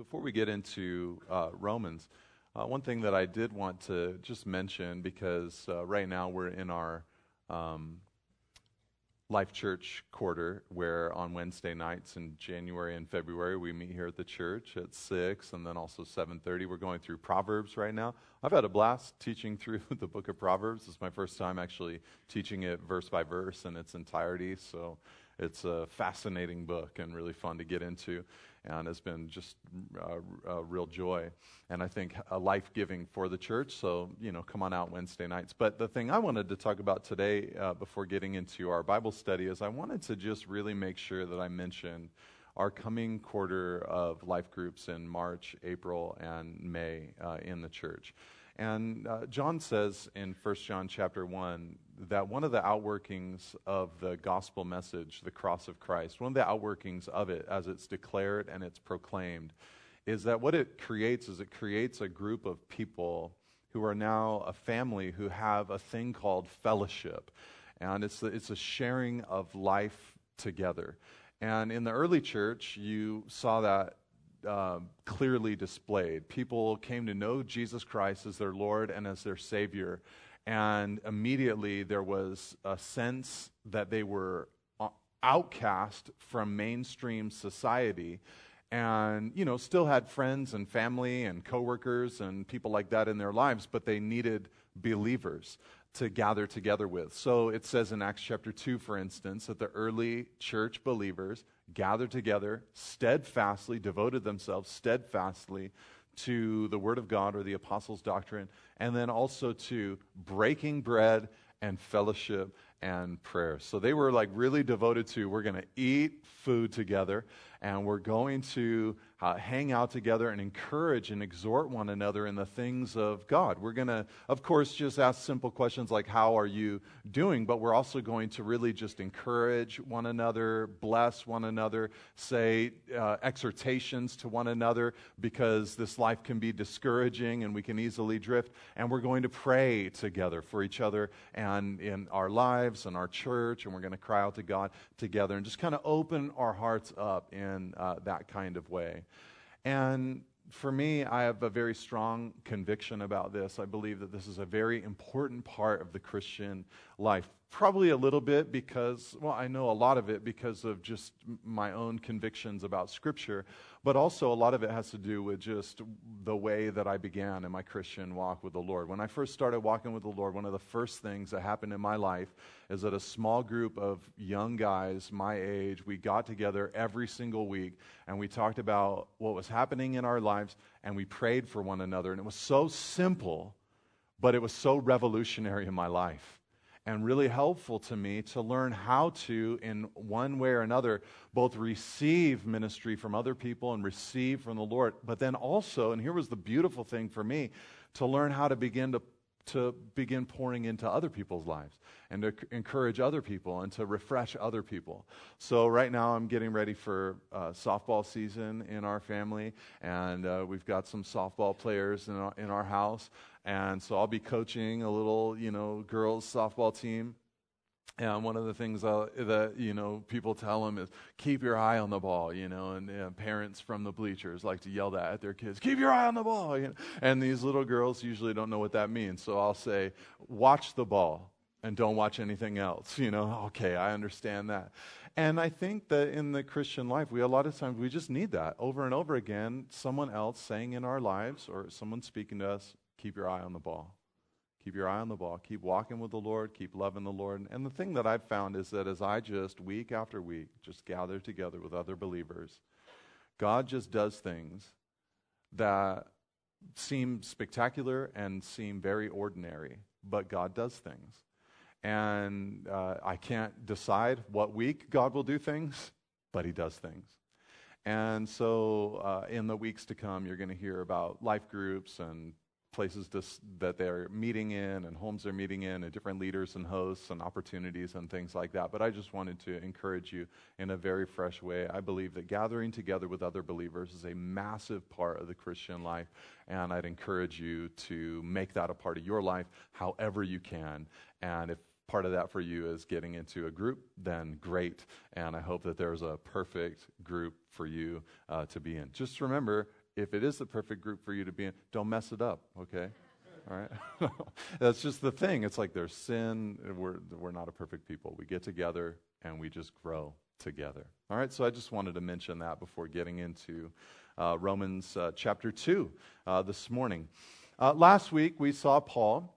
Before we get into uh, Romans, uh, one thing that I did want to just mention because uh, right now we're in our um, Life Church quarter, where on Wednesday nights in January and February we meet here at the church at six, and then also seven thirty. We're going through Proverbs right now. I've had a blast teaching through the book of Proverbs. It's my first time actually teaching it verse by verse in its entirety. So it's a fascinating book and really fun to get into and it's been just uh, a real joy and i think a life-giving for the church. So you know come on out wednesday nights. But the thing i wanted to talk about today uh, before getting into our bible study is i wanted to just really make sure that i mentioned our coming quarter of life groups in march april and may uh, in the church and uh, John says in 1 John chapter 1 that one of the outworkings of the gospel message, the cross of Christ, one of the outworkings of it as it's declared and it's proclaimed, is that what it creates is it creates a group of people who are now a family who have a thing called fellowship. And it's, it's a sharing of life together. And in the early church, you saw that uh, clearly displayed. People came to know Jesus Christ as their Lord and as their Savior, and immediately there was a sense that they were uh, outcast from mainstream society and you know still had friends and family and coworkers and people like that in their lives but they needed believers to gather together with so it says in acts chapter 2 for instance that the early church believers gathered together steadfastly, devoted themselves steadfastly to the Word of God or the Apostles' doctrine, and then also to breaking bread and fellowship and prayer. So they were like really devoted to we're going to eat food together and we're going to uh, hang out together and encourage and exhort one another in the things of God. We're going to, of course, just ask simple questions like, How are you doing? But we're also going to really just encourage one another, bless one another, say uh, exhortations to one another because this life can be discouraging and we can easily drift. And we're going to pray together for each other and in our lives and our church. And we're going to cry out to God together and just kind of open our hearts up in uh, that kind of way. And for me, I have a very strong conviction about this. I believe that this is a very important part of the Christian life. Probably a little bit because, well, I know a lot of it because of just my own convictions about Scripture, but also a lot of it has to do with just the way that I began in my Christian walk with the Lord. When I first started walking with the Lord, one of the first things that happened in my life is that a small group of young guys my age, we got together every single week and we talked about what was happening in our lives and we prayed for one another. And it was so simple, but it was so revolutionary in my life and really helpful to me to learn how to, in one way or another, both receive ministry from other people and receive from the Lord, but then also, and here was the beautiful thing for me, to learn how to begin to to begin pouring into other people's lives and to encourage other people and to refresh other people. So, right now, I'm getting ready for uh, softball season in our family, and uh, we've got some softball players in our, in our house. And so, I'll be coaching a little, you know, girls' softball team. And one of the things uh, that you know people tell them is keep your eye on the ball, you know. And parents from the bleachers like to yell that at their kids, "Keep your eye on the ball." You know? And these little girls usually don't know what that means, so I'll say, "Watch the ball and don't watch anything else." You know, okay, I understand that. And I think that in the Christian life, we a lot of times we just need that over and over again. Someone else saying in our lives, or someone speaking to us, "Keep your eye on the ball." Keep your eye on the ball. Keep walking with the Lord. Keep loving the Lord. And the thing that I've found is that as I just, week after week, just gather together with other believers, God just does things that seem spectacular and seem very ordinary, but God does things. And uh, I can't decide what week God will do things, but He does things. And so, uh, in the weeks to come, you're going to hear about life groups and places that they're meeting in and homes they're meeting in and different leaders and hosts and opportunities and things like that. But I just wanted to encourage you in a very fresh way. I believe that gathering together with other believers is a massive part of the Christian life, and I'd encourage you to make that a part of your life however you can. And if part of that for you is getting into a group, then great. And I hope that there's a perfect group for you uh, to be in. Just remember, if it is the perfect group for you to be in, don't mess it up, okay? All right? That's just the thing. It's like there's sin. We're, we're not a perfect people. We get together and we just grow together. All right? So I just wanted to mention that before getting into uh, Romans uh, chapter 2 uh, this morning. Uh, last week we saw Paul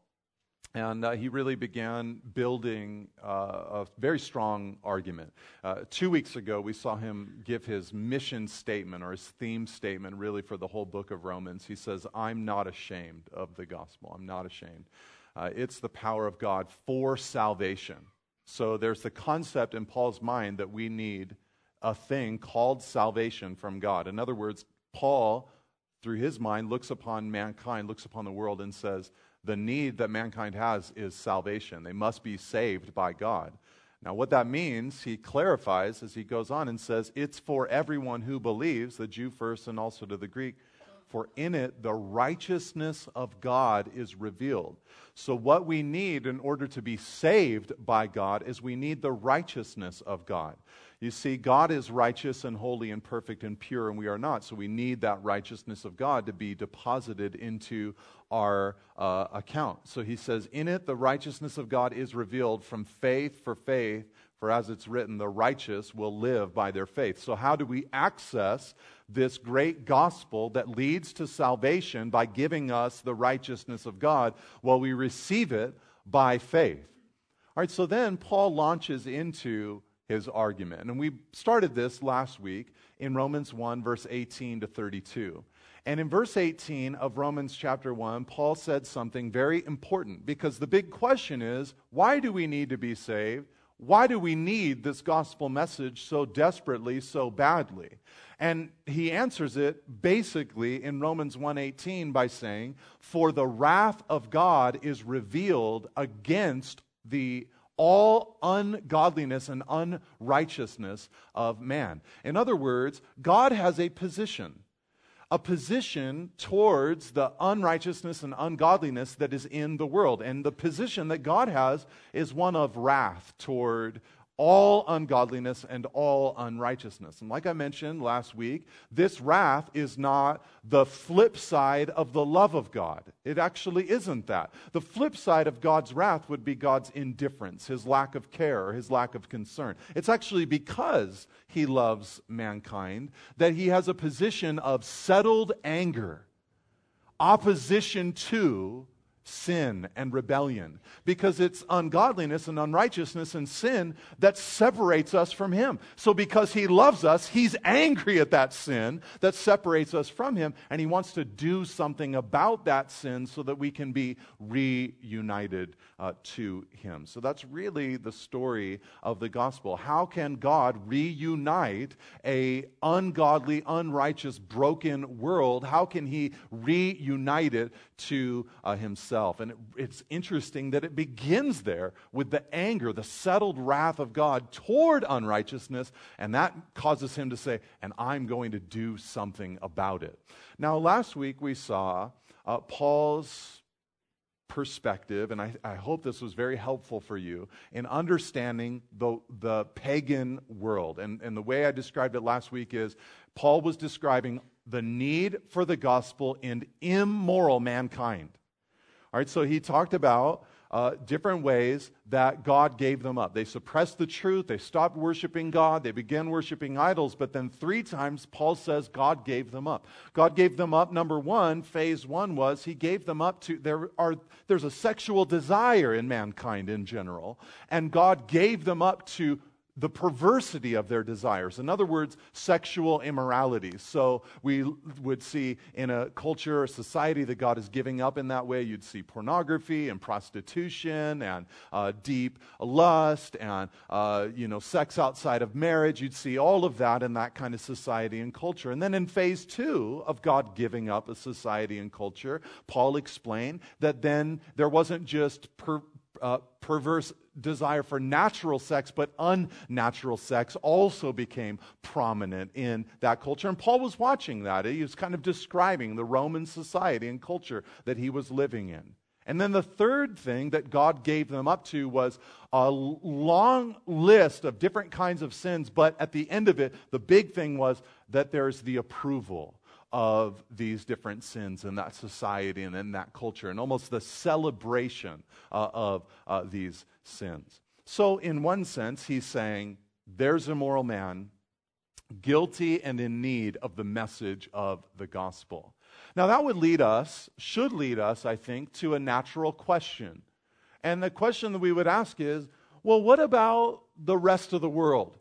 and uh, he really began building uh, a very strong argument. Uh, two weeks ago, we saw him give his mission statement or his theme statement, really, for the whole book of Romans. He says, I'm not ashamed of the gospel. I'm not ashamed. Uh, it's the power of God for salvation. So there's the concept in Paul's mind that we need a thing called salvation from God. In other words, Paul, through his mind, looks upon mankind, looks upon the world, and says, the need that mankind has is salvation. They must be saved by God. Now, what that means, he clarifies as he goes on and says, it's for everyone who believes, the Jew first and also to the Greek, for in it the righteousness of God is revealed. So, what we need in order to be saved by God is we need the righteousness of God. You see, God is righteous and holy and perfect and pure, and we are not. So we need that righteousness of God to be deposited into our uh, account. So he says, In it, the righteousness of God is revealed from faith for faith. For as it's written, the righteous will live by their faith. So, how do we access this great gospel that leads to salvation by giving us the righteousness of God? Well, we receive it by faith. All right, so then Paul launches into his argument. And we started this last week in Romans 1, verse 18 to 32. And in verse 18 of Romans chapter 1, Paul said something very important because the big question is why do we need to be saved? Why do we need this gospel message so desperately, so badly? And he answers it basically in Romans 1:18 by saying, "For the wrath of God is revealed against the all ungodliness and unrighteousness of man. In other words, God has a position, a position towards the unrighteousness and ungodliness that is in the world. And the position that God has is one of wrath toward all ungodliness and all unrighteousness. And like I mentioned last week, this wrath is not the flip side of the love of God. It actually isn't that. The flip side of God's wrath would be God's indifference, his lack of care, or his lack of concern. It's actually because he loves mankind that he has a position of settled anger, opposition to sin and rebellion because it's ungodliness and unrighteousness and sin that separates us from him. So because he loves us, he's angry at that sin that separates us from him and he wants to do something about that sin so that we can be reunited uh, to him. So that's really the story of the gospel. How can God reunite a ungodly, unrighteous, broken world? How can he reunite it to uh, himself? And it, it's interesting that it begins there with the anger, the settled wrath of God toward unrighteousness, and that causes him to say, and I'm going to do something about it. Now, last week we saw uh, Paul's perspective, and I, I, hope this was very helpful for you in understanding the, the pagan world. And, and the way I described it last week is Paul was describing the need for the gospel in immoral mankind. All right, so he talked about uh, different ways that God gave them up. They suppressed the truth, they stopped worshiping God, they began worshiping idols, but then three times Paul says God gave them up. God gave them up, number one, phase one was he gave them up to, there are, there's a sexual desire in mankind in general, and God gave them up to the perversity of their desires. In other words, sexual immorality. So we would see in a culture or society that God is giving up in that way, you'd see pornography and prostitution and uh, deep lust and uh, you know sex outside of marriage. You'd see all of that in that kind of society and culture. And then in phase two of God giving up a society and culture, Paul explained that then there wasn't just per, uh, perverse desire for natural sex, but unnatural sex also became prominent in that culture. And Paul was watching that. He was kind of describing the Roman society and culture that he was living in. And then the third thing that God gave them up to was a long list of different kinds of sins, but at the end of it, the big thing was that there's the approval of these different sins in that society and in that culture, and almost the celebration uh, of uh, these sins. So, in one sense, he's saying there's a moral man guilty and in need of the message of the gospel. Now, that would lead us, should lead us, I think, to a natural question. And the question that we would ask is well, what about the rest of the world?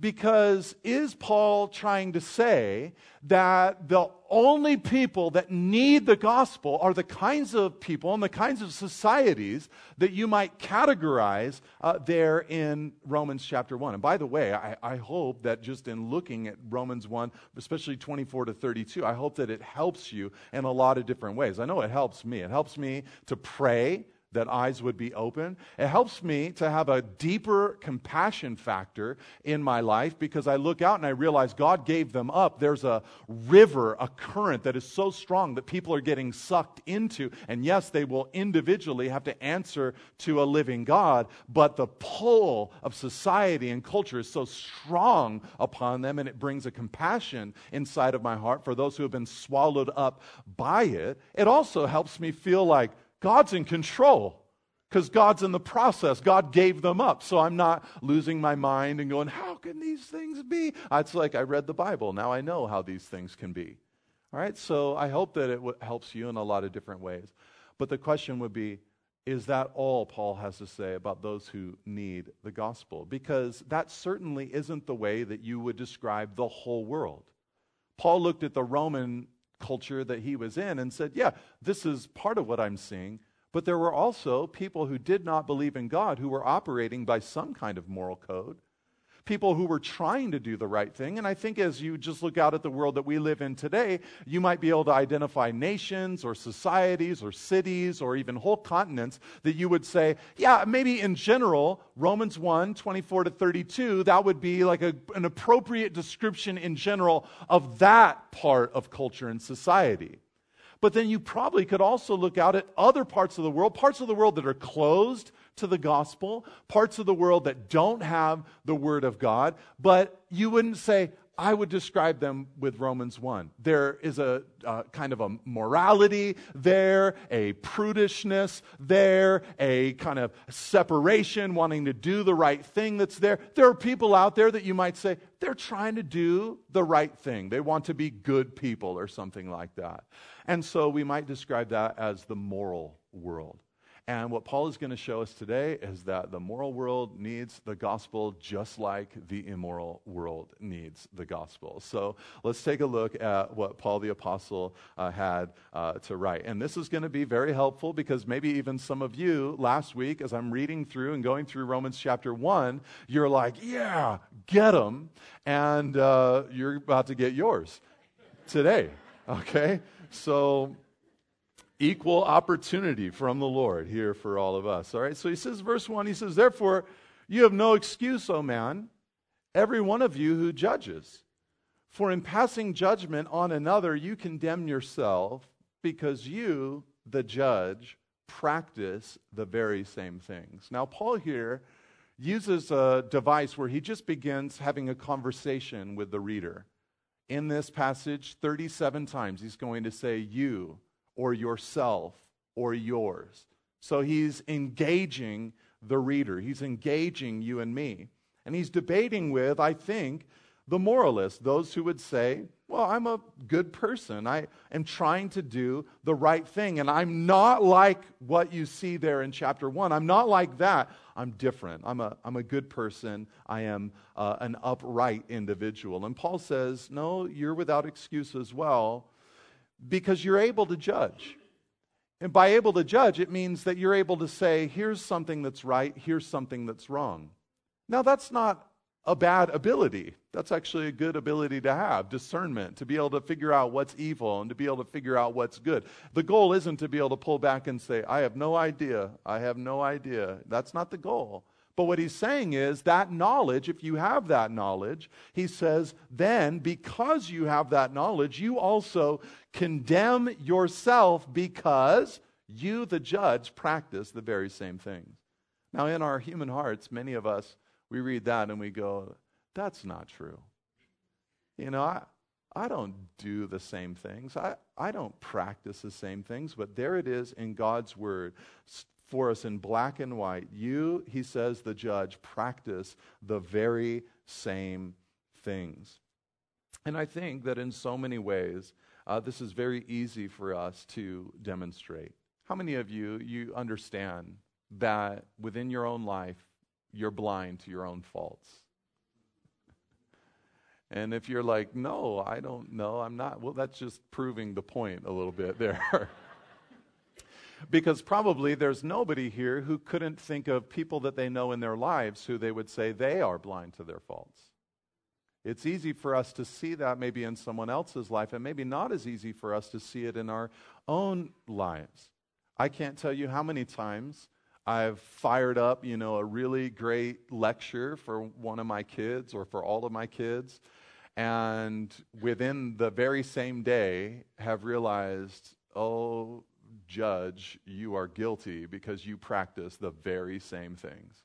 Because is Paul trying to say that the only people that need the gospel are the kinds of people and the kinds of societies that you might categorize uh, there in Romans chapter 1? And by the way, I, I hope that just in looking at Romans 1, especially 24 to 32, I hope that it helps you in a lot of different ways. I know it helps me. It helps me to pray that eyes would be open. It helps me to have a deeper compassion factor in my life because I look out and I realize God gave them up. There's a river, a current that is so strong that people are getting sucked into. And yes, they will individually have to answer to a living God, but the pull of society and culture is so strong upon them and it brings a compassion inside of my heart for those who have been swallowed up by it. It also helps me feel like God's in control because God's in the process. God gave them up. So I'm not losing my mind and going, How can these things be? It's like I read the Bible. Now I know how these things can be. All right, so I hope that it w- helps you in a lot of different ways. But the question would be, is that all Paul has to say about those who need the gospel? Because that certainly isn't the way that you would describe the whole world. Paul looked at the Roman culture that he was in and said, Yeah, this is part of what I'm seeing. But there were also people who did not believe in God who were operating by some kind of moral code people who were trying to do the right thing. And I think as you just look out at the world that we live in today, you might be able to identify nations or societies or cities or even whole continents that you would say, yeah, maybe in general, Romans 1 24 to 32, that would be like a, an appropriate description in general of that part of culture and society. But then you probably could also look out at other parts of the world, parts of the world that are closed to the gospel, parts of the world that don't have the word of God, but you wouldn't say, I would describe them with Romans 1. There is a uh, kind of a morality there, a prudishness there, a kind of separation, wanting to do the right thing that's there. There are people out there that you might say, they're trying to do the right thing. They want to be good people or something like that. And so we might describe that as the moral world. And what Paul is going to show us today is that the moral world needs the gospel just like the immoral world needs the gospel. So let's take a look at what Paul the Apostle uh, had uh, to write. And this is going to be very helpful because maybe even some of you last week, as I'm reading through and going through Romans chapter 1, you're like, yeah, get them. And uh, you're about to get yours today. Okay? So equal opportunity from the Lord here for all of us. All right, so he says, verse 1, he says, Therefore, you have no excuse, O man, every one of you who judges. For in passing judgment on another, you condemn yourself because you, the judge, practice the very same things. Now, Paul here uses a device where he just begins having a conversation with the reader. In this passage, 37 times, he's going to say, You, or yourself or yours. So he's engaging the reader, he's engaging you and me. And he's debating with, I think, the moralists, those who would say, Well, I'm a good person. I am trying to do the right thing. And I'm not like what you see there in chapter one. I'm not like that. I'm different. I'm a, I'm a good person. I am uh, an upright individual. And Paul says, No, you're without excuse as well because you're able to judge. And by able to judge, it means that you're able to say, here's something that's right, here's something that's wrong. Now, that's not a bad ability. That's actually a good ability to have discernment, to be able to figure out what's evil and to be able to figure out what's good. The goal isn't to be able to pull back and say, I have no idea. I have no idea. That's not the goal. But what he's saying is that knowledge, if you have that knowledge, he says, then because you have that knowledge, you also condemn yourself because you, the judge, practice the very same things. Now, in our human hearts, many of us, we read that and we go, that's not true. You know, I, I don't do the same things. I, I don't practice the same things, but there it is in God's word for us in black and white. You, he says, the judge, practice the very same things. And I think that in so many ways, uh, this is very easy for us to demonstrate. How many of you, you understand that within your own life, you're blind to your own faults? And if you're like, no, I don't know, I'm not, well, that's just proving the point a little bit there. because probably there's nobody here who couldn't think of people that they know in their lives who they would say they are blind to their faults. It's easy for us to see that maybe in someone else's life, and maybe not as easy for us to see it in our own lives. I can't tell you how many times I've fired up, you know, a really great lecture for one of my kids or for all of my kids, and within the very same day have realized, oh, judge, you are guilty because you practice the very same things.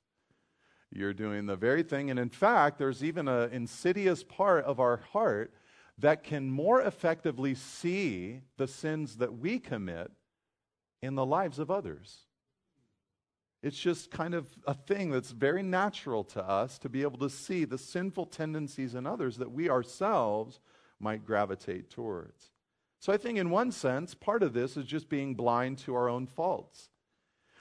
You're doing the very thing. And in fact, there's even an insidious part of our heart that can more effectively see the sins that we commit in the lives of others. It's just kind of a thing that's very natural to us to be able to see the sinful tendencies in others that we ourselves might gravitate towards. So I think, in one sense, part of this is just being blind to our own faults.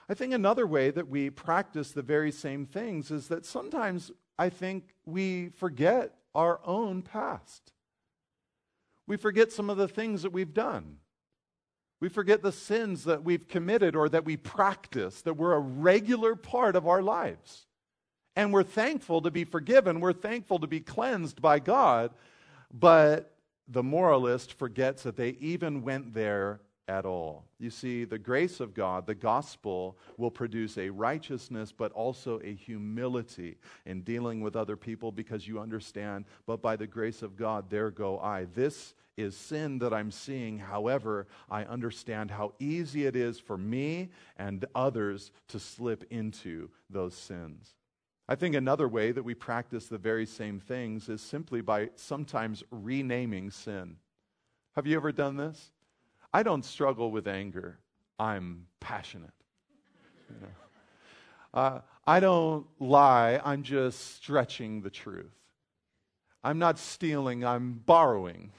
I think another way that we practice the very same things is that sometimes I think we forget our own past. We forget some of the things that we've done. We forget the sins that we've committed or that we practice, that were a regular part of our lives. And we're thankful to be forgiven. We're thankful to be cleansed by God. But the moralist forgets that they even went there at all. You see, the grace of God, the gospel, will produce a righteousness, but also a humility in dealing with other people because you understand, but by the grace of God, there go I. This is sin that I'm seeing. However, I understand how easy it is for me and others to slip into those sins. I think another way that we practice the very same things is simply by sometimes renaming sin. Have you ever done this? I don't struggle with anger, I'm passionate. You know? uh, I don't lie, I'm just stretching the truth. I'm not stealing, I'm borrowing.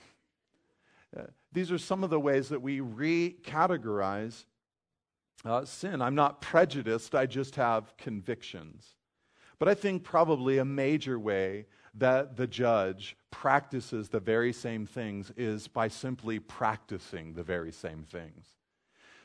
Uh, these are some of the ways that we recategorize uh, sin. I'm not prejudiced, I just have convictions. But I think probably a major way that the judge practices the very same things is by simply practicing the very same things.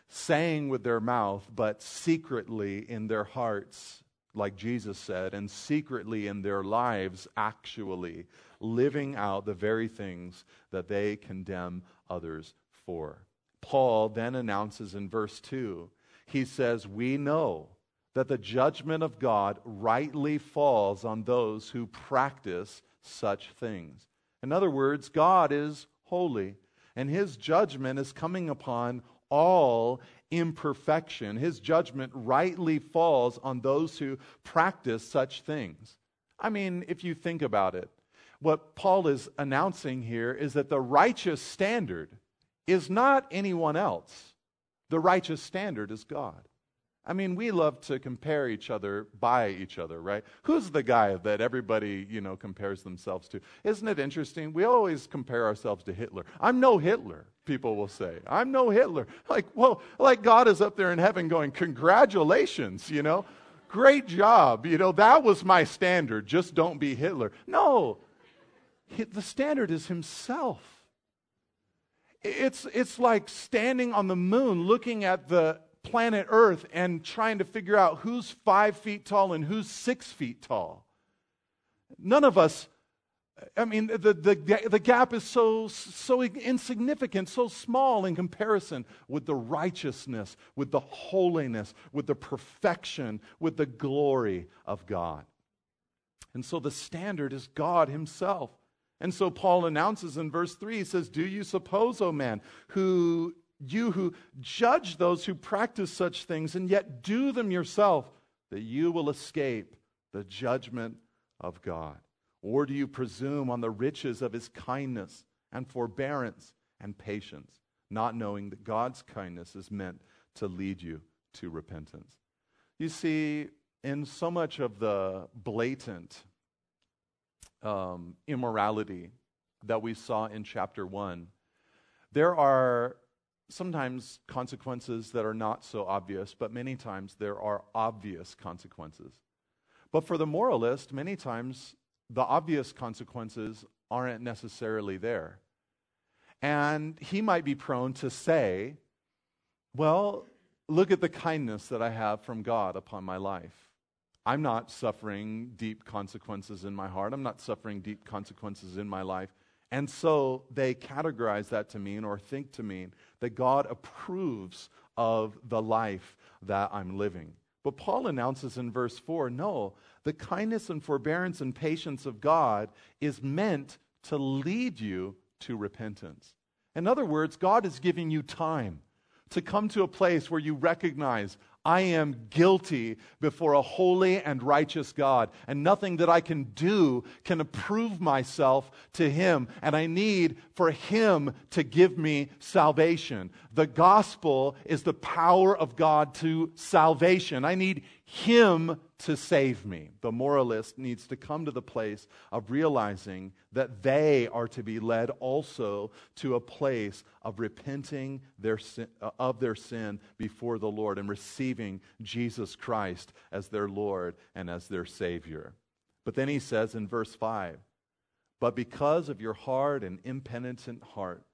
Saying with their mouth, but secretly in their hearts, like Jesus said, and secretly in their lives, actually living out the very things that they condemn others for. Paul then announces in verse 2, he says, We know that the judgment of God rightly falls on those who practice such things. In other words, God is holy, and his judgment is coming upon all imperfection. His judgment rightly falls on those who practice such things. I mean, if you think about it, what Paul is announcing here is that the righteous standard is not anyone else, the righteous standard is God. I mean, we love to compare each other by each other, right? Who's the guy that everybody, you know, compares themselves to? Isn't it interesting? We always compare ourselves to Hitler. I'm no Hitler, people will say. I'm no Hitler. Like, well, like God is up there in heaven going, congratulations, you know? Great job. You know, that was my standard. Just don't be Hitler. No, the standard is himself. It's, it's like standing on the moon looking at the planet Earth and trying to figure out who's five feet tall and who's six feet tall. None of us, I mean, the, the, the gap is so, so insignificant, so small in comparison with the righteousness, with the holiness, with the perfection, with the glory of God. And so the standard is God Himself. And so Paul announces in verse 3, he says, Do you suppose, O man, who you who judge those who practice such things and yet do them yourself, that you will escape the judgment of God? Or do you presume on the riches of his kindness and forbearance and patience, not knowing that God's kindness is meant to lead you to repentance. You see, in so much of the blatant um, immorality that we saw in chapter 1, there are sometimes consequences that are not so obvious, but many times there are obvious consequences. But for the moralist, many times the obvious consequences aren't necessarily there. And he might be prone to say, Well, look at the kindness that I have from God upon my life. I'm not suffering deep consequences in my heart. I'm not suffering deep consequences in my life. And so they categorize that to mean or think to mean that God approves of the life that I'm living. But Paul announces in verse 4 no, the kindness and forbearance and patience of God is meant to lead you to repentance. In other words, God is giving you time to come to a place where you recognize, I am guilty before a holy and righteous God, and nothing that I can do can approve myself to Him, and I need for Him to give me salvation. The gospel is the power of God to salvation. I need Him to save me. The moralist needs to come to the place of realizing that they are to be led also to a place of repenting their sin, uh, of their sin before the Lord and receiving Jesus Christ as their Lord and as their Savior. But then he says in verse 5 But because of your hard and impenitent heart,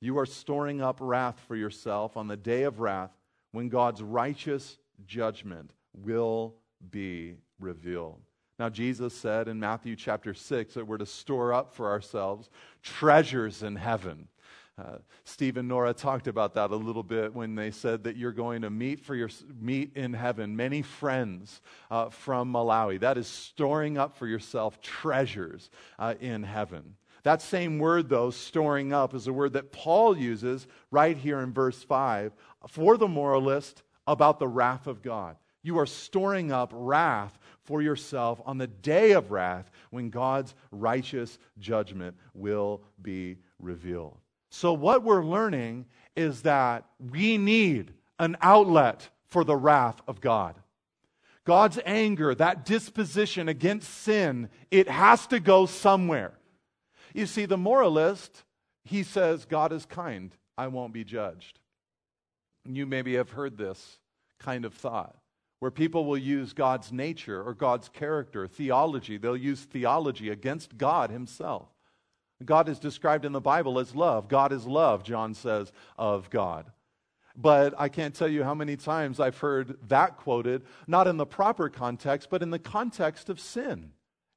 you are storing up wrath for yourself on the day of wrath when God's righteous judgment will be revealed. Now, Jesus said in Matthew chapter 6 that we're to store up for ourselves treasures in heaven. Uh, Steve and Nora talked about that a little bit when they said that you're going to meet for your meet in heaven many friends uh, from Malawi. That is storing up for yourself treasures uh, in heaven. That same word, though, storing up, is a word that Paul uses right here in verse 5 for the moralist about the wrath of God. You are storing up wrath for yourself on the day of wrath when God's righteous judgment will be revealed. So, what we're learning is that we need an outlet for the wrath of God. God's anger, that disposition against sin, it has to go somewhere. You see, the moralist, he says, God is kind, I won't be judged. You maybe have heard this kind of thought where people will use God's nature or God's character, theology. They'll use theology against God Himself. God is described in the Bible as love. God is love, John says of God. But I can't tell you how many times I've heard that quoted, not in the proper context, but in the context of sin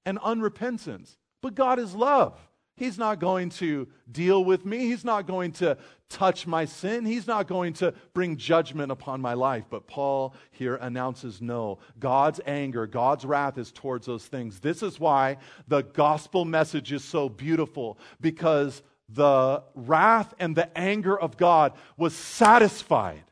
and unrepentance. But God is love. He's not going to deal with me. He's not going to touch my sin. He's not going to bring judgment upon my life. But Paul here announces no. God's anger, God's wrath is towards those things. This is why the gospel message is so beautiful because the wrath and the anger of God was satisfied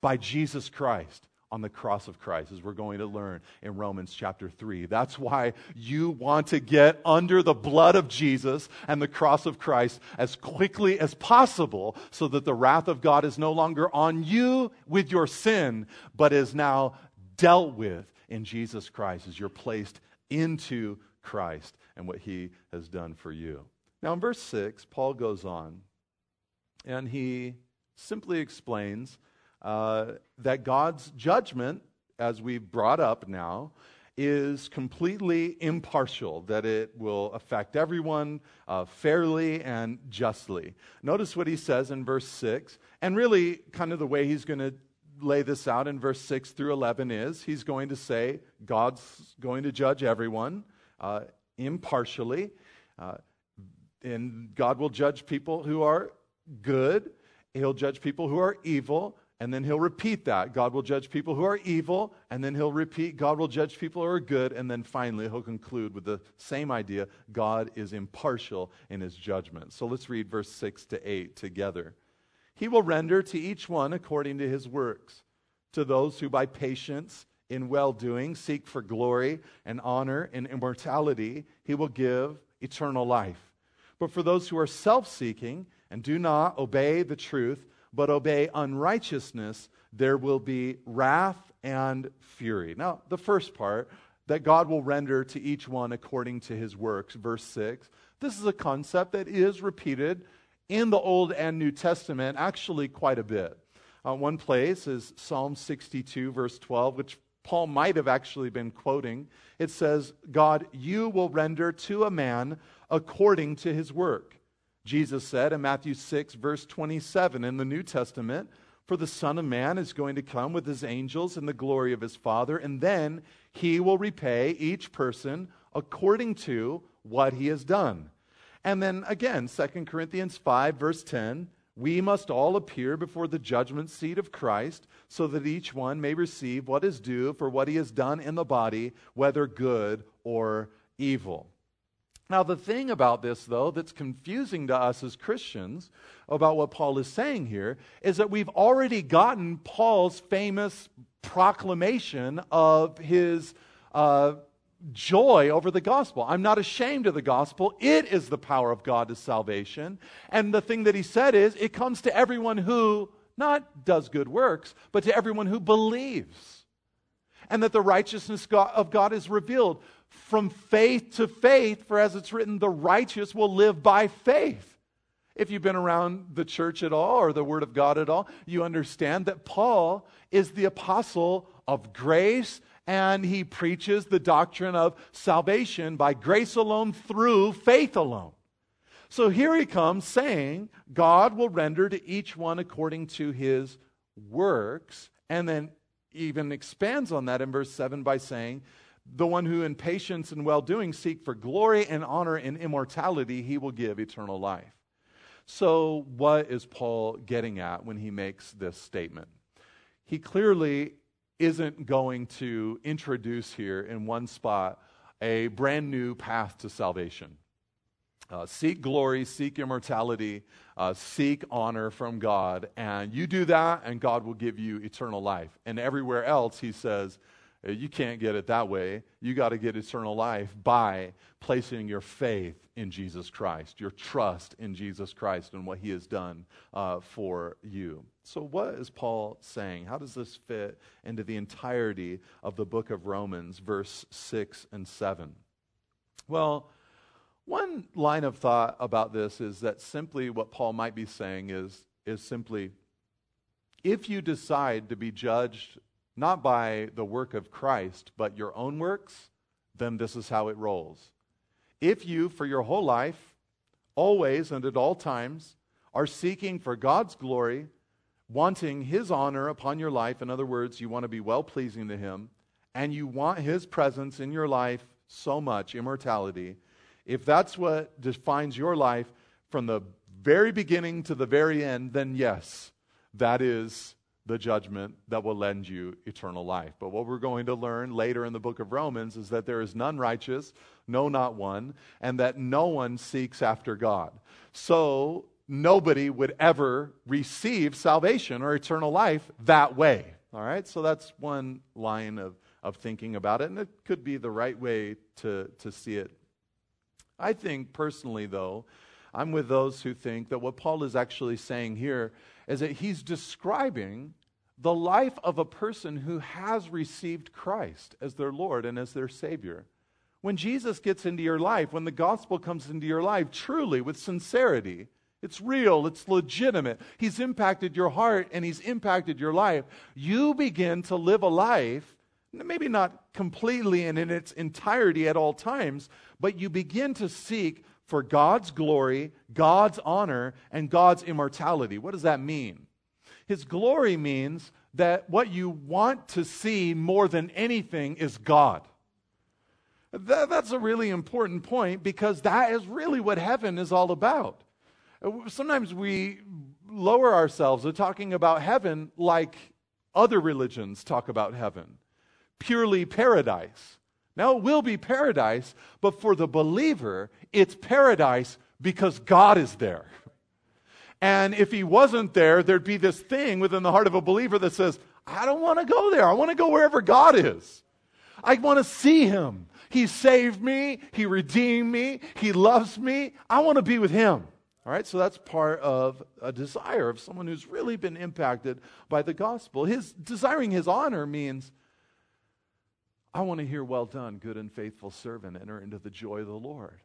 by Jesus Christ on the cross of Christ, as we're going to learn in Romans chapter 3. That's why you want to get under the blood of Jesus and the cross of Christ as quickly as possible so that the wrath of God is no longer on you with your sin, but is now dealt with in Jesus Christ as you're placed into Christ and what he has done for you. Now, in verse 6, Paul goes on and he simply explains uh, that God's judgment, as we've brought up now, is completely impartial, that it will affect everyone uh, fairly and justly. Notice what he says in verse 6, and really, kind of the way he's going to lay this out in verse 6 through 11 is he's going to say God's going to judge everyone uh, impartially, uh, and God will judge people who are good, He'll judge people who are evil, and then he'll repeat that. God will judge people who are evil, and then he'll repeat, God will judge people who are good, and then finally he'll conclude with the same idea God is impartial in his judgment. So let's read verse 6 to 8 together. He will render to each one according to his works, to those who by patience in well doing seek for glory and honor and immortality, he will give eternal life But for those who are self seeking and do not obey the truth, but obey unrighteousness, there will be wrath and fury. Now, the first part, that God will render to each one according to his works, verse 6. This is a concept that is repeated in the Old and New Testament actually quite a bit. Uh, one place is Psalm 62, verse 12, which Paul might have actually been quoting. It says, God, you will render to a man according to his work. Jesus said in Matthew 6, verse 27 in the New Testament, For the Son of Man is going to come with his angels in the glory of his Father, and then he will repay each person according to what he has done. And then again, 2 Corinthians 5, verse 10 we must all appear before the judgment seat of Christ, so that each one may receive what is due for what he has done in the body, whether good or evil. Now, the thing about this, though, that's confusing to us as Christians about what Paul is saying here is that we've already gotten Paul's famous proclamation of his uh, joy over the gospel. I'm not ashamed of the gospel. It is the power of God to salvation. And the thing that he said is, it comes to everyone who not does good works, but to everyone who believes. And that the righteousness of God is revealed from faith to faith, for as it's written, the righteous will live by faith. If you've been around the church at all or the Word of God at all, you understand that Paul is the apostle of grace and he preaches the doctrine of salvation by grace alone through faith alone. So here he comes saying, God will render to each one according to his works, and then even expands on that in verse 7 by saying, The one who in patience and well doing seek for glory and honor and immortality, he will give eternal life. So, what is Paul getting at when he makes this statement? He clearly isn't going to introduce here in one spot a brand new path to salvation. Uh, seek glory, seek immortality, uh, seek honor from God, and you do that, and God will give you eternal life. And everywhere else, he says, you can't get it that way. You got to get eternal life by placing your faith in Jesus Christ, your trust in Jesus Christ and what he has done uh, for you. So, what is Paul saying? How does this fit into the entirety of the book of Romans, verse 6 and 7? Well, one line of thought about this is that simply what Paul might be saying is, is simply if you decide to be judged not by the work of Christ, but your own works, then this is how it rolls. If you, for your whole life, always and at all times, are seeking for God's glory, wanting His honor upon your life, in other words, you want to be well pleasing to Him, and you want His presence in your life so much, immortality, if that's what defines your life from the very beginning to the very end, then yes, that is the judgment that will lend you eternal life. But what we're going to learn later in the book of Romans is that there is none righteous, no, not one, and that no one seeks after God. So nobody would ever receive salvation or eternal life that way. All right? So that's one line of, of thinking about it, and it could be the right way to, to see it. I think personally, though, I'm with those who think that what Paul is actually saying here is that he's describing the life of a person who has received Christ as their Lord and as their Savior. When Jesus gets into your life, when the gospel comes into your life, truly, with sincerity, it's real, it's legitimate. He's impacted your heart and He's impacted your life. You begin to live a life, maybe not completely and in its entirety at all times, but you begin to seek for God's glory, God's honor, and God's immortality. What does that mean? His glory means that what you want to see more than anything is God. That, that's a really important point because that is really what heaven is all about. Sometimes we lower ourselves to talking about heaven like other religions talk about heaven purely paradise. Now, it will be paradise, but for the believer, it's paradise because God is there. And if he wasn't there, there'd be this thing within the heart of a believer that says, I don't want to go there. I want to go wherever God is. I want to see him. He saved me. He redeemed me. He loves me. I want to be with Him. All right, so that's part of a desire of someone who's really been impacted by the gospel. His desiring his honor means I want to hear, well done, good and faithful servant, enter into the joy of the Lord.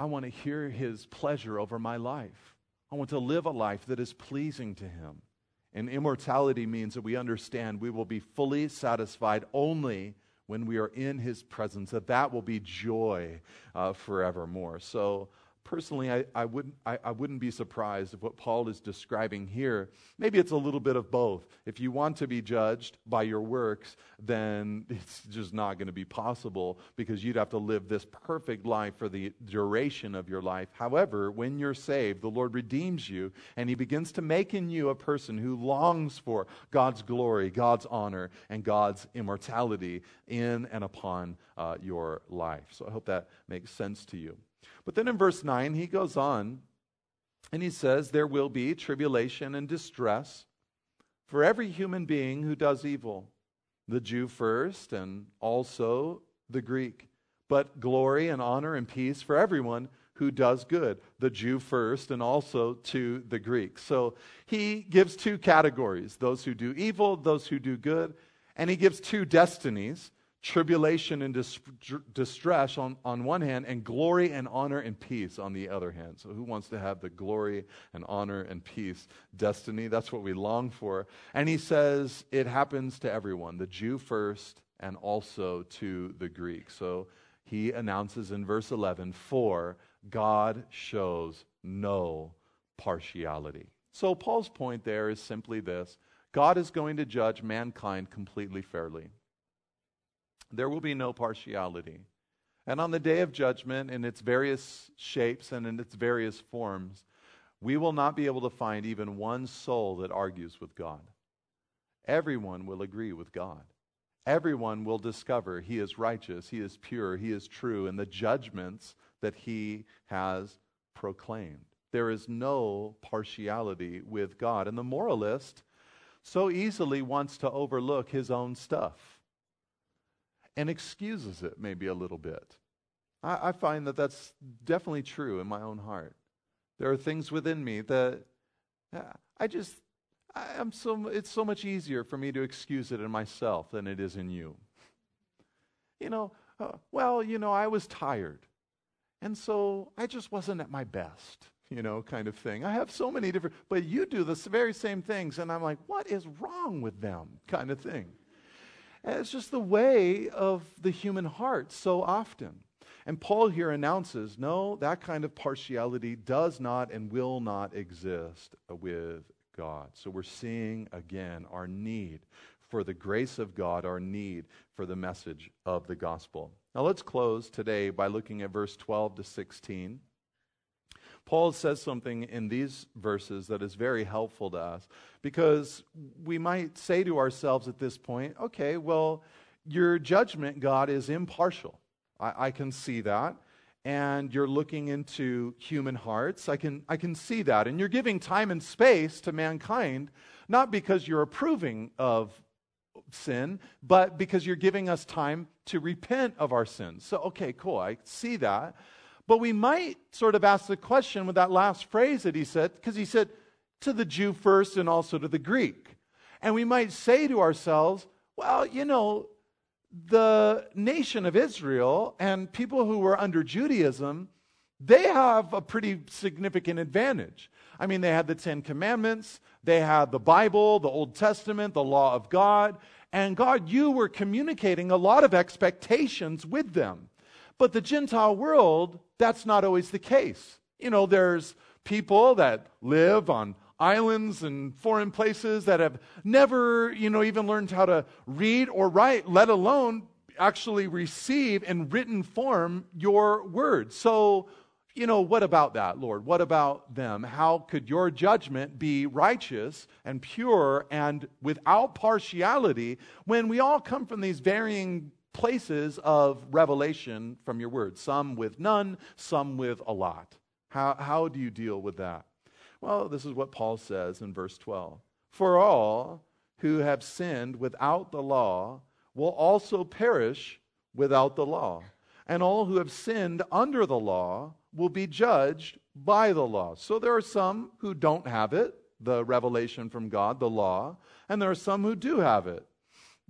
I want to hear his pleasure over my life. I want to live a life that is pleasing to him. And immortality means that we understand we will be fully satisfied only when we are in his presence, that that will be joy uh, forevermore. So personally, I, I, wouldn't, I, I, wouldn't be surprised if what Paul is describing here, maybe it's a little bit of both. If you want to be judged by your works, then it's just not going to be possible because you'd have to live this perfect life for the duration of your life. However, when you're saved, the Lord redeems you and He begins to make in you a person who longs for God's glory, God's honor, and God's immortality in and upon uh, your life. So I hope that makes sense to you. But then in verse 9, he goes on and he says, There will be tribulation and distress for every human being who does evil, the Jew first and also the Greek, but glory and honor and peace for everyone who does good, the Jew first and also to the Greek. So he gives two categories those who do evil, those who do good, and he gives two destinies tribulation and dis- distress on, on one hand, and glory and honor and peace on the other hand. So, who wants to have the glory and honor and peace destiny? That's what we long for. And he says it happens to everyone, the Jew first, and also to the Greek. So, he announces in verse 11, For God shows no partiality. So, Paul's point there is simply this God is going to judge mankind completely fairly. There will be no partiality. And on the day of judgment, in its various shapes and in its various forms, we will not be able to find even one soul that argues with God. Everyone will agree with God. Everyone will discover He is righteous, He is pure, He is true in the judgments that He has proclaimed. There is no partiality with God. And the moralist so easily wants to overlook his own stuff and excuses it maybe a little bit. I, I find that that's definitely true in my own heart. There are things within me that I just, I, am so, it's so much easier for me to excuse it in myself than it is in you. You know, uh, well, you know, I was tired. And so I just wasn't at my best, you know, kind of thing. I have so many different, but you do the very same things. And I'm like, what is wrong with them, kind of thing. And it's just the way of the human heart so often. And Paul here announces no, that kind of partiality does not and will not exist with God. So we're seeing again our need for the grace of God, our need for the message of the gospel. Now let's close today by looking at verse 12 to 16. Paul says something in these verses that is very helpful to us because we might say to ourselves at this point, okay, well, your judgment, God, is impartial. I, I can see that. And you're looking into human hearts. I can, I can see that. And you're giving time and space to mankind, not because you're approving of sin, but because you're giving us time to repent of our sins. So, okay, cool. I see that. But we might sort of ask the question with that last phrase that he said, because he said, to the Jew first and also to the Greek. And we might say to ourselves, well, you know, the nation of Israel and people who were under Judaism, they have a pretty significant advantage. I mean, they had the Ten Commandments, they had the Bible, the Old Testament, the law of God, and God, you were communicating a lot of expectations with them. But the Gentile world, that's not always the case. You know, there's people that live on islands and foreign places that have never, you know, even learned how to read or write, let alone actually receive in written form your word. So, you know, what about that, Lord? What about them? How could your judgment be righteous and pure and without partiality when we all come from these varying places of revelation from your word? Some with none, some with a lot. How, how do you deal with that? Well, this is what Paul says in verse 12. For all who have sinned without the law will also perish without the law. and all who have sinned under the law will be judged by the law. So there are some who don't have it, the revelation from God, the law, and there are some who do have it.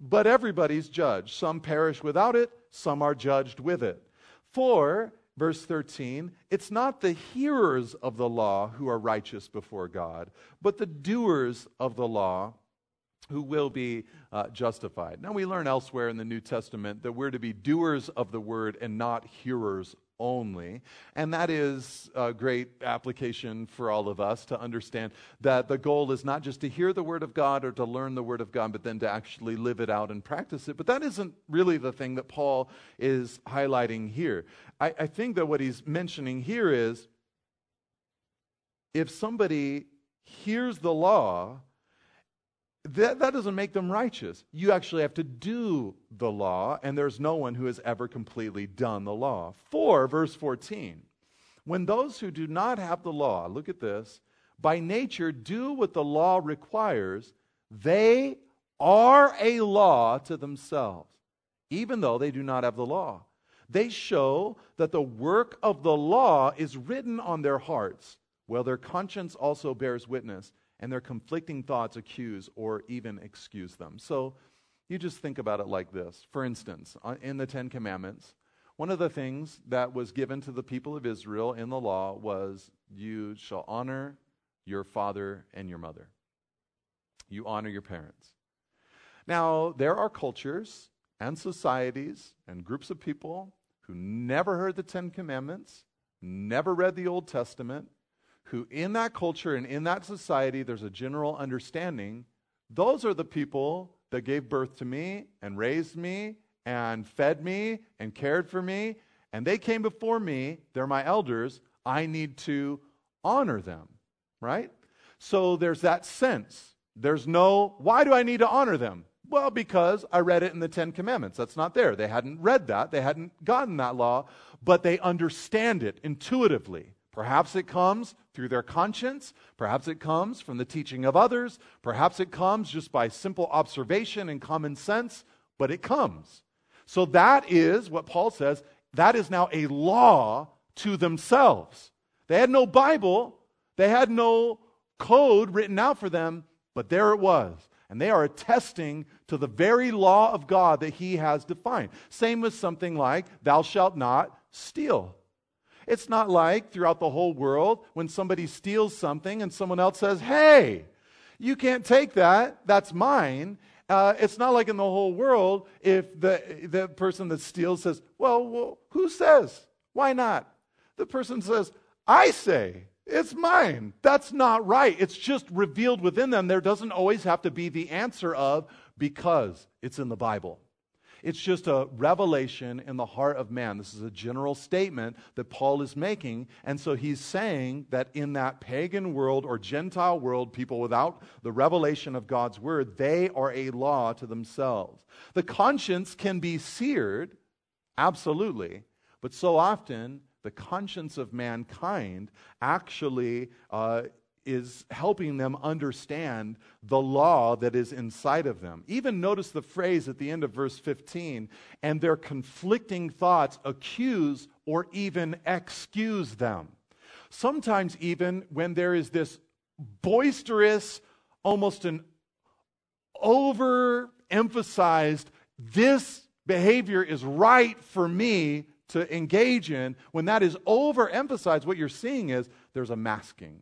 But everybody's judged. Some perish without it, some are judged with it. For, verse 13, it's not the hearers of the law who are righteous before God, but the doers of the law who will be uh, justified. Now, we learn elsewhere in the New Testament that we're to be doers of the word and not hearers only. And that is a great application for all of us to understand that the goal is not just to hear the Word of God or to learn the Word of God, but then to actually live it out and practice it. But that isn't really the thing that Paul is highlighting here. I, I think that what he's mentioning here is if somebody hears the law, that, that doesn't make them righteous. You actually have to do the law, and there's no one who has ever completely done the law. 4, verse 14. When those who do not have the law, look at this, by nature do what the law requires, they are a law to themselves, even though they do not have the law. They show that the work of the law is written on their hearts, while their conscience also bears witness and their conflicting thoughts accuse or even excuse them. So you just think about it like this. For instance, uh, in the Ten Commandments, one of the things that was given to the people of Israel in the law was you shall honor your father and your mother. You honor your parents. Now, there are cultures and societies and groups of people who never heard the Ten Commandments, never read the Old Testament, who, in that culture and in that society, there's a general understanding those are the people that gave birth to me and raised me and fed me and cared for me. And they came before me. They're my elders. I need to honor them, right? So there's that sense. There's no, why do I need to honor them? Well, because I read it in the Ten Commandments. That's not there. They hadn't read that, they hadn't gotten that law, but they understand it intuitively. Perhaps it comes through their conscience. Perhaps it comes from the teaching of others. Perhaps it comes just by simple observation and common sense, but it comes. So that is what Paul says. That is now a law to themselves. They had no Bible, they had no code written out for them, but there it was. And they are attesting to the very law of God that he has defined. Same with something like, thou shalt not steal. It's not like throughout the whole world when somebody steals something and someone else says, hey, you can't take that, that's mine. Uh, it's not like in the whole world if the, the person that steals says, well, well, who says? Why not? The person says, I say, it's mine. That's not right. It's just revealed within them. There doesn't always have to be the answer of because it's in the Bible. It's just a revelation in the heart of man. This is a general statement that Paul is making. And so he's saying that in that pagan world or Gentile world, people without the revelation of God's word, they are a law to themselves. The conscience can be seared, absolutely, but so often the conscience of mankind actually uh, is helping them understand the law that is inside of them. Even notice the phrase at the end of verse 15 and their conflicting thoughts accuse or even excuse them. Sometimes, even when there is this boisterous, almost an overemphasized, this behavior is right for me to engage in, when that is overemphasized, what you're seeing is there's a masking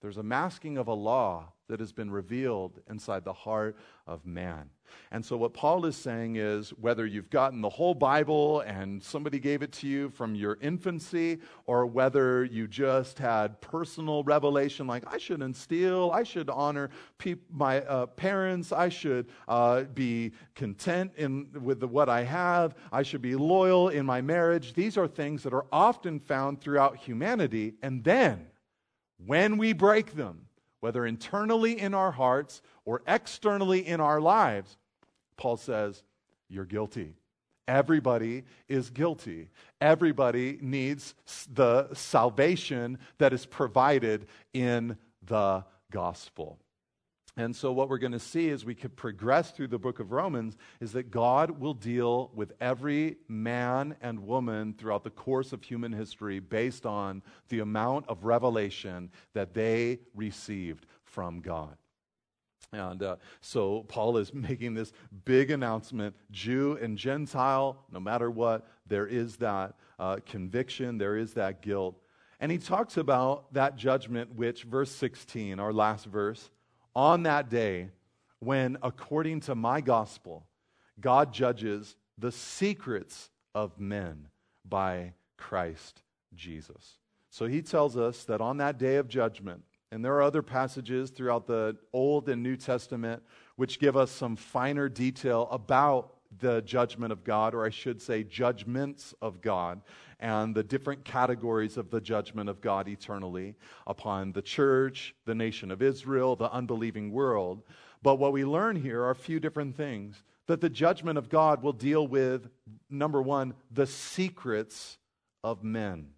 there's a masking of a law that has been revealed inside the heart of man. And so, what Paul is saying is whether you've gotten the whole Bible and somebody gave it to you from your infancy, or whether you just had personal revelation like, I shouldn't steal, I should honor pe- my uh, parents, I should uh, be content in, with the, what I have, I should be loyal in my marriage. These are things that are often found throughout humanity. And then, when we break them, whether internally in our hearts or externally in our lives, Paul says, You're guilty. Everybody is guilty. Everybody needs the salvation that is provided in the gospel. And so, what we're going to see as we could progress through the book of Romans is that God will deal with every man and woman throughout the course of human history based on the amount of revelation that they received from God. And uh, so Paul is making this big announcement Jew and Gentile, no matter what, there is that uh, conviction, there is that guilt. And he talks about that judgment, which, verse 16, our last verse, on that day when, according to my gospel, God judges the secrets of men by Christ Jesus. So he tells us that on that day of judgment, and there are other passages throughout the Old and New Testament which give us some finer detail about the judgment of God, or I should say, judgments of God, and the different categories of the judgment of God eternally upon the church, the nation of Israel, the unbelieving world. But what we learn here are a few different things. That the judgment of God will deal with, number one, the secrets of men.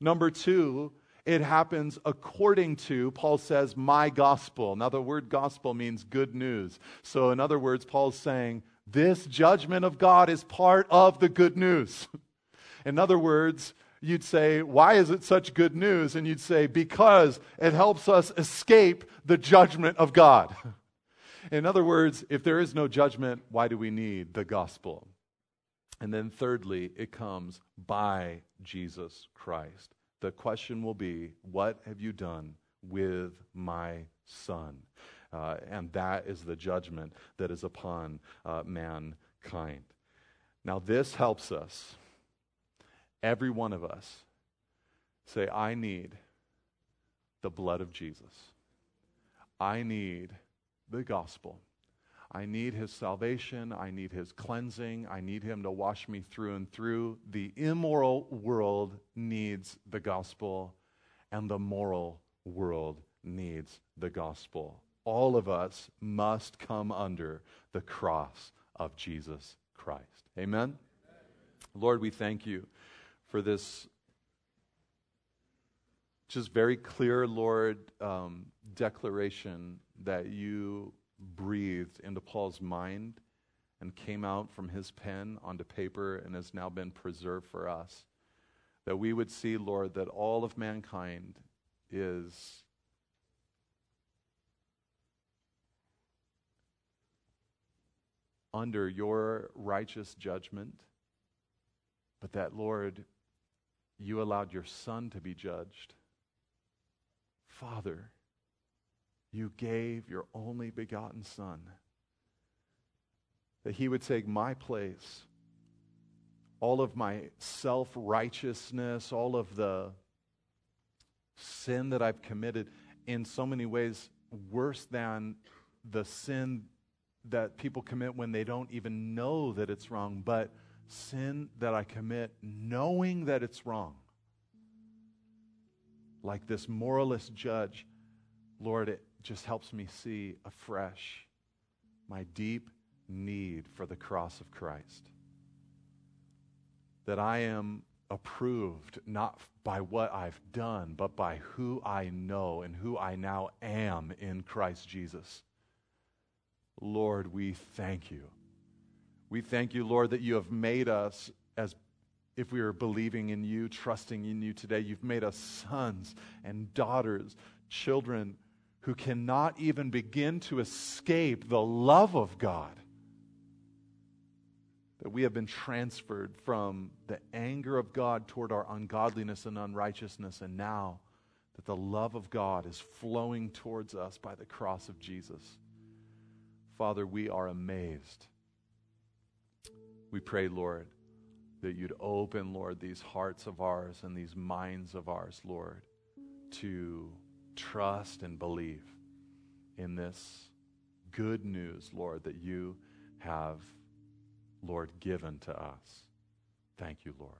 Number two, it happens according to, Paul says, my gospel. Now, the word gospel means good news. So, in other words, Paul's saying, this judgment of God is part of the good news. In other words, you'd say, Why is it such good news? And you'd say, Because it helps us escape the judgment of God. In other words, if there is no judgment, why do we need the gospel? And then, thirdly, it comes by Jesus Christ. The question will be, What have you done with my son? Uh, and that is the judgment that is upon uh, mankind. Now, this helps us every one of us say, I need the blood of Jesus. I need the gospel. I need his salvation. I need his cleansing. I need him to wash me through and through. The immoral world needs the gospel, and the moral world needs the gospel. All of us must come under the cross of Jesus Christ. Amen? Amen. Lord, we thank you for this just very clear, Lord, um, declaration that you breathed into Paul's mind and came out from his pen onto paper and has now been preserved for us. That we would see, Lord, that all of mankind is under your righteous judgment, but that, Lord, you allowed your son to be judged. Father, you gave your only begotten son that he would take my place, all of my self righteousness, all of the sin that I've committed, in so many ways worse than the sin that people commit when they don't even know that it's wrong, but sin that I commit knowing that it's wrong. Like this moralist judge, Lord, it just helps me see afresh my deep need for the cross of Christ. That I am approved not by what I've done, but by who I know and who I now am in Christ Jesus. Lord, we thank you we thank you, Lord, that you have made us as if we are believing in you, trusting in you today. You've made us sons and daughters, children who cannot even begin to escape the love of God. That we have been transferred from the anger of God toward our ungodliness and unrighteousness, and now that the love of God is flowing towards us by the cross of Jesus. Father, we are amazed we pray, Lord, that you'd open, Lord, these hearts of ours and these minds of ours, Lord, to trust and believe in this good news, Lord, that you have, Lord, given to us. Thank you, Lord.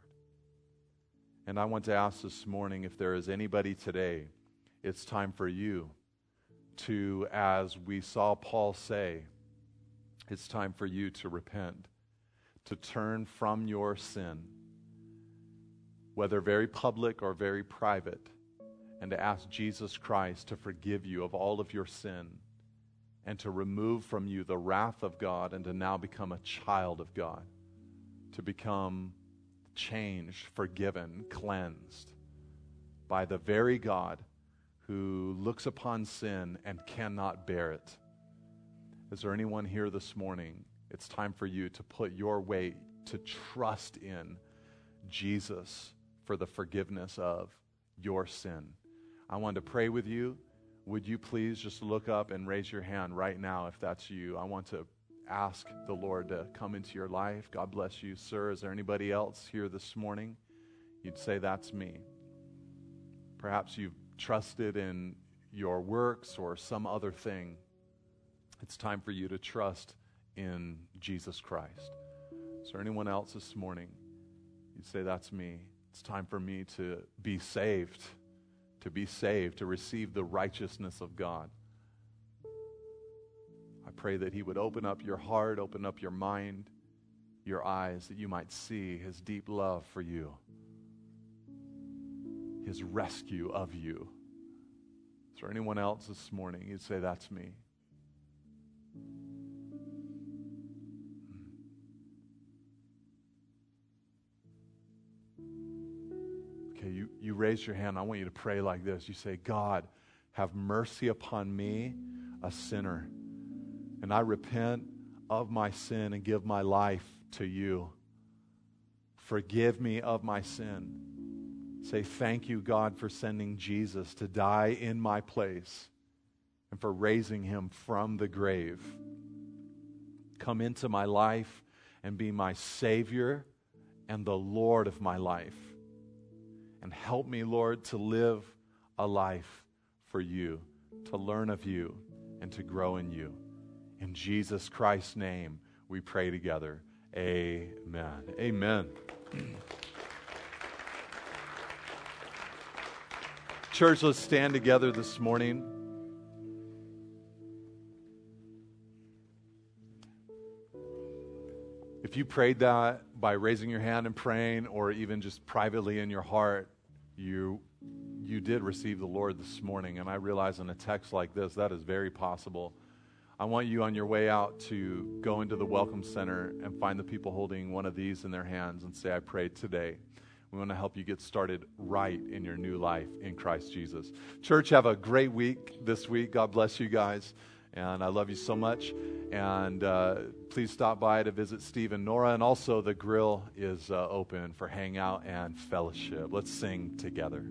And I want to ask this morning if there is anybody today, it's time for you to, as we saw Paul say, it's time for you to repent to turn from your sin, whether very public or very private, and to ask Jesus Christ to forgive you of all of your sin and to remove from you the wrath of God and to now become a child of God, to become changed, forgiven, cleansed by the very God who looks upon sin and cannot bear it. Is there anyone here this morning? It's time for you to put your weight, to trust in Jesus for the forgiveness of your sin. I want to pray with you. Would you please just look up and raise your hand right now if that's you? I want to ask the Lord to come into your life. God bless you, sir. Is there anybody else here this morning? You'd say, That's me. Perhaps you've trusted in your works or some other thing. It's time for you to trust in Jesus Christ. Is there anyone else this morning? You'd say, That's me. It's time for me to be saved to be saved, to receive the righteousness of God. I pray that He would open up your heart, open up your mind, your eyes, that you might see His deep love for you, His rescue of you. Is there anyone else this morning? You'd say, That's me. Okay, you, you raise your hand. I want you to pray like this. You say, God, have mercy upon me, a sinner. And I repent of my sin and give my life to you. Forgive me of my sin. Say, Thank you, God, for sending Jesus to die in my place and for raising him from the grave. Come into my life and be my Savior and the Lord of my life. And help me, Lord, to live a life for you, to learn of you, and to grow in you. In Jesus Christ's name, we pray together. Amen. Amen. Church, let's stand together this morning. If you prayed that by raising your hand and praying, or even just privately in your heart, you you did receive the Lord this morning. And I realize in a text like this, that is very possible. I want you on your way out to go into the Welcome Center and find the people holding one of these in their hands and say, I prayed today. We want to help you get started right in your new life in Christ Jesus. Church, have a great week this week. God bless you guys. And I love you so much. And uh, please stop by to visit Steve and Nora. And also, the grill is uh, open for hangout and fellowship. Let's sing together.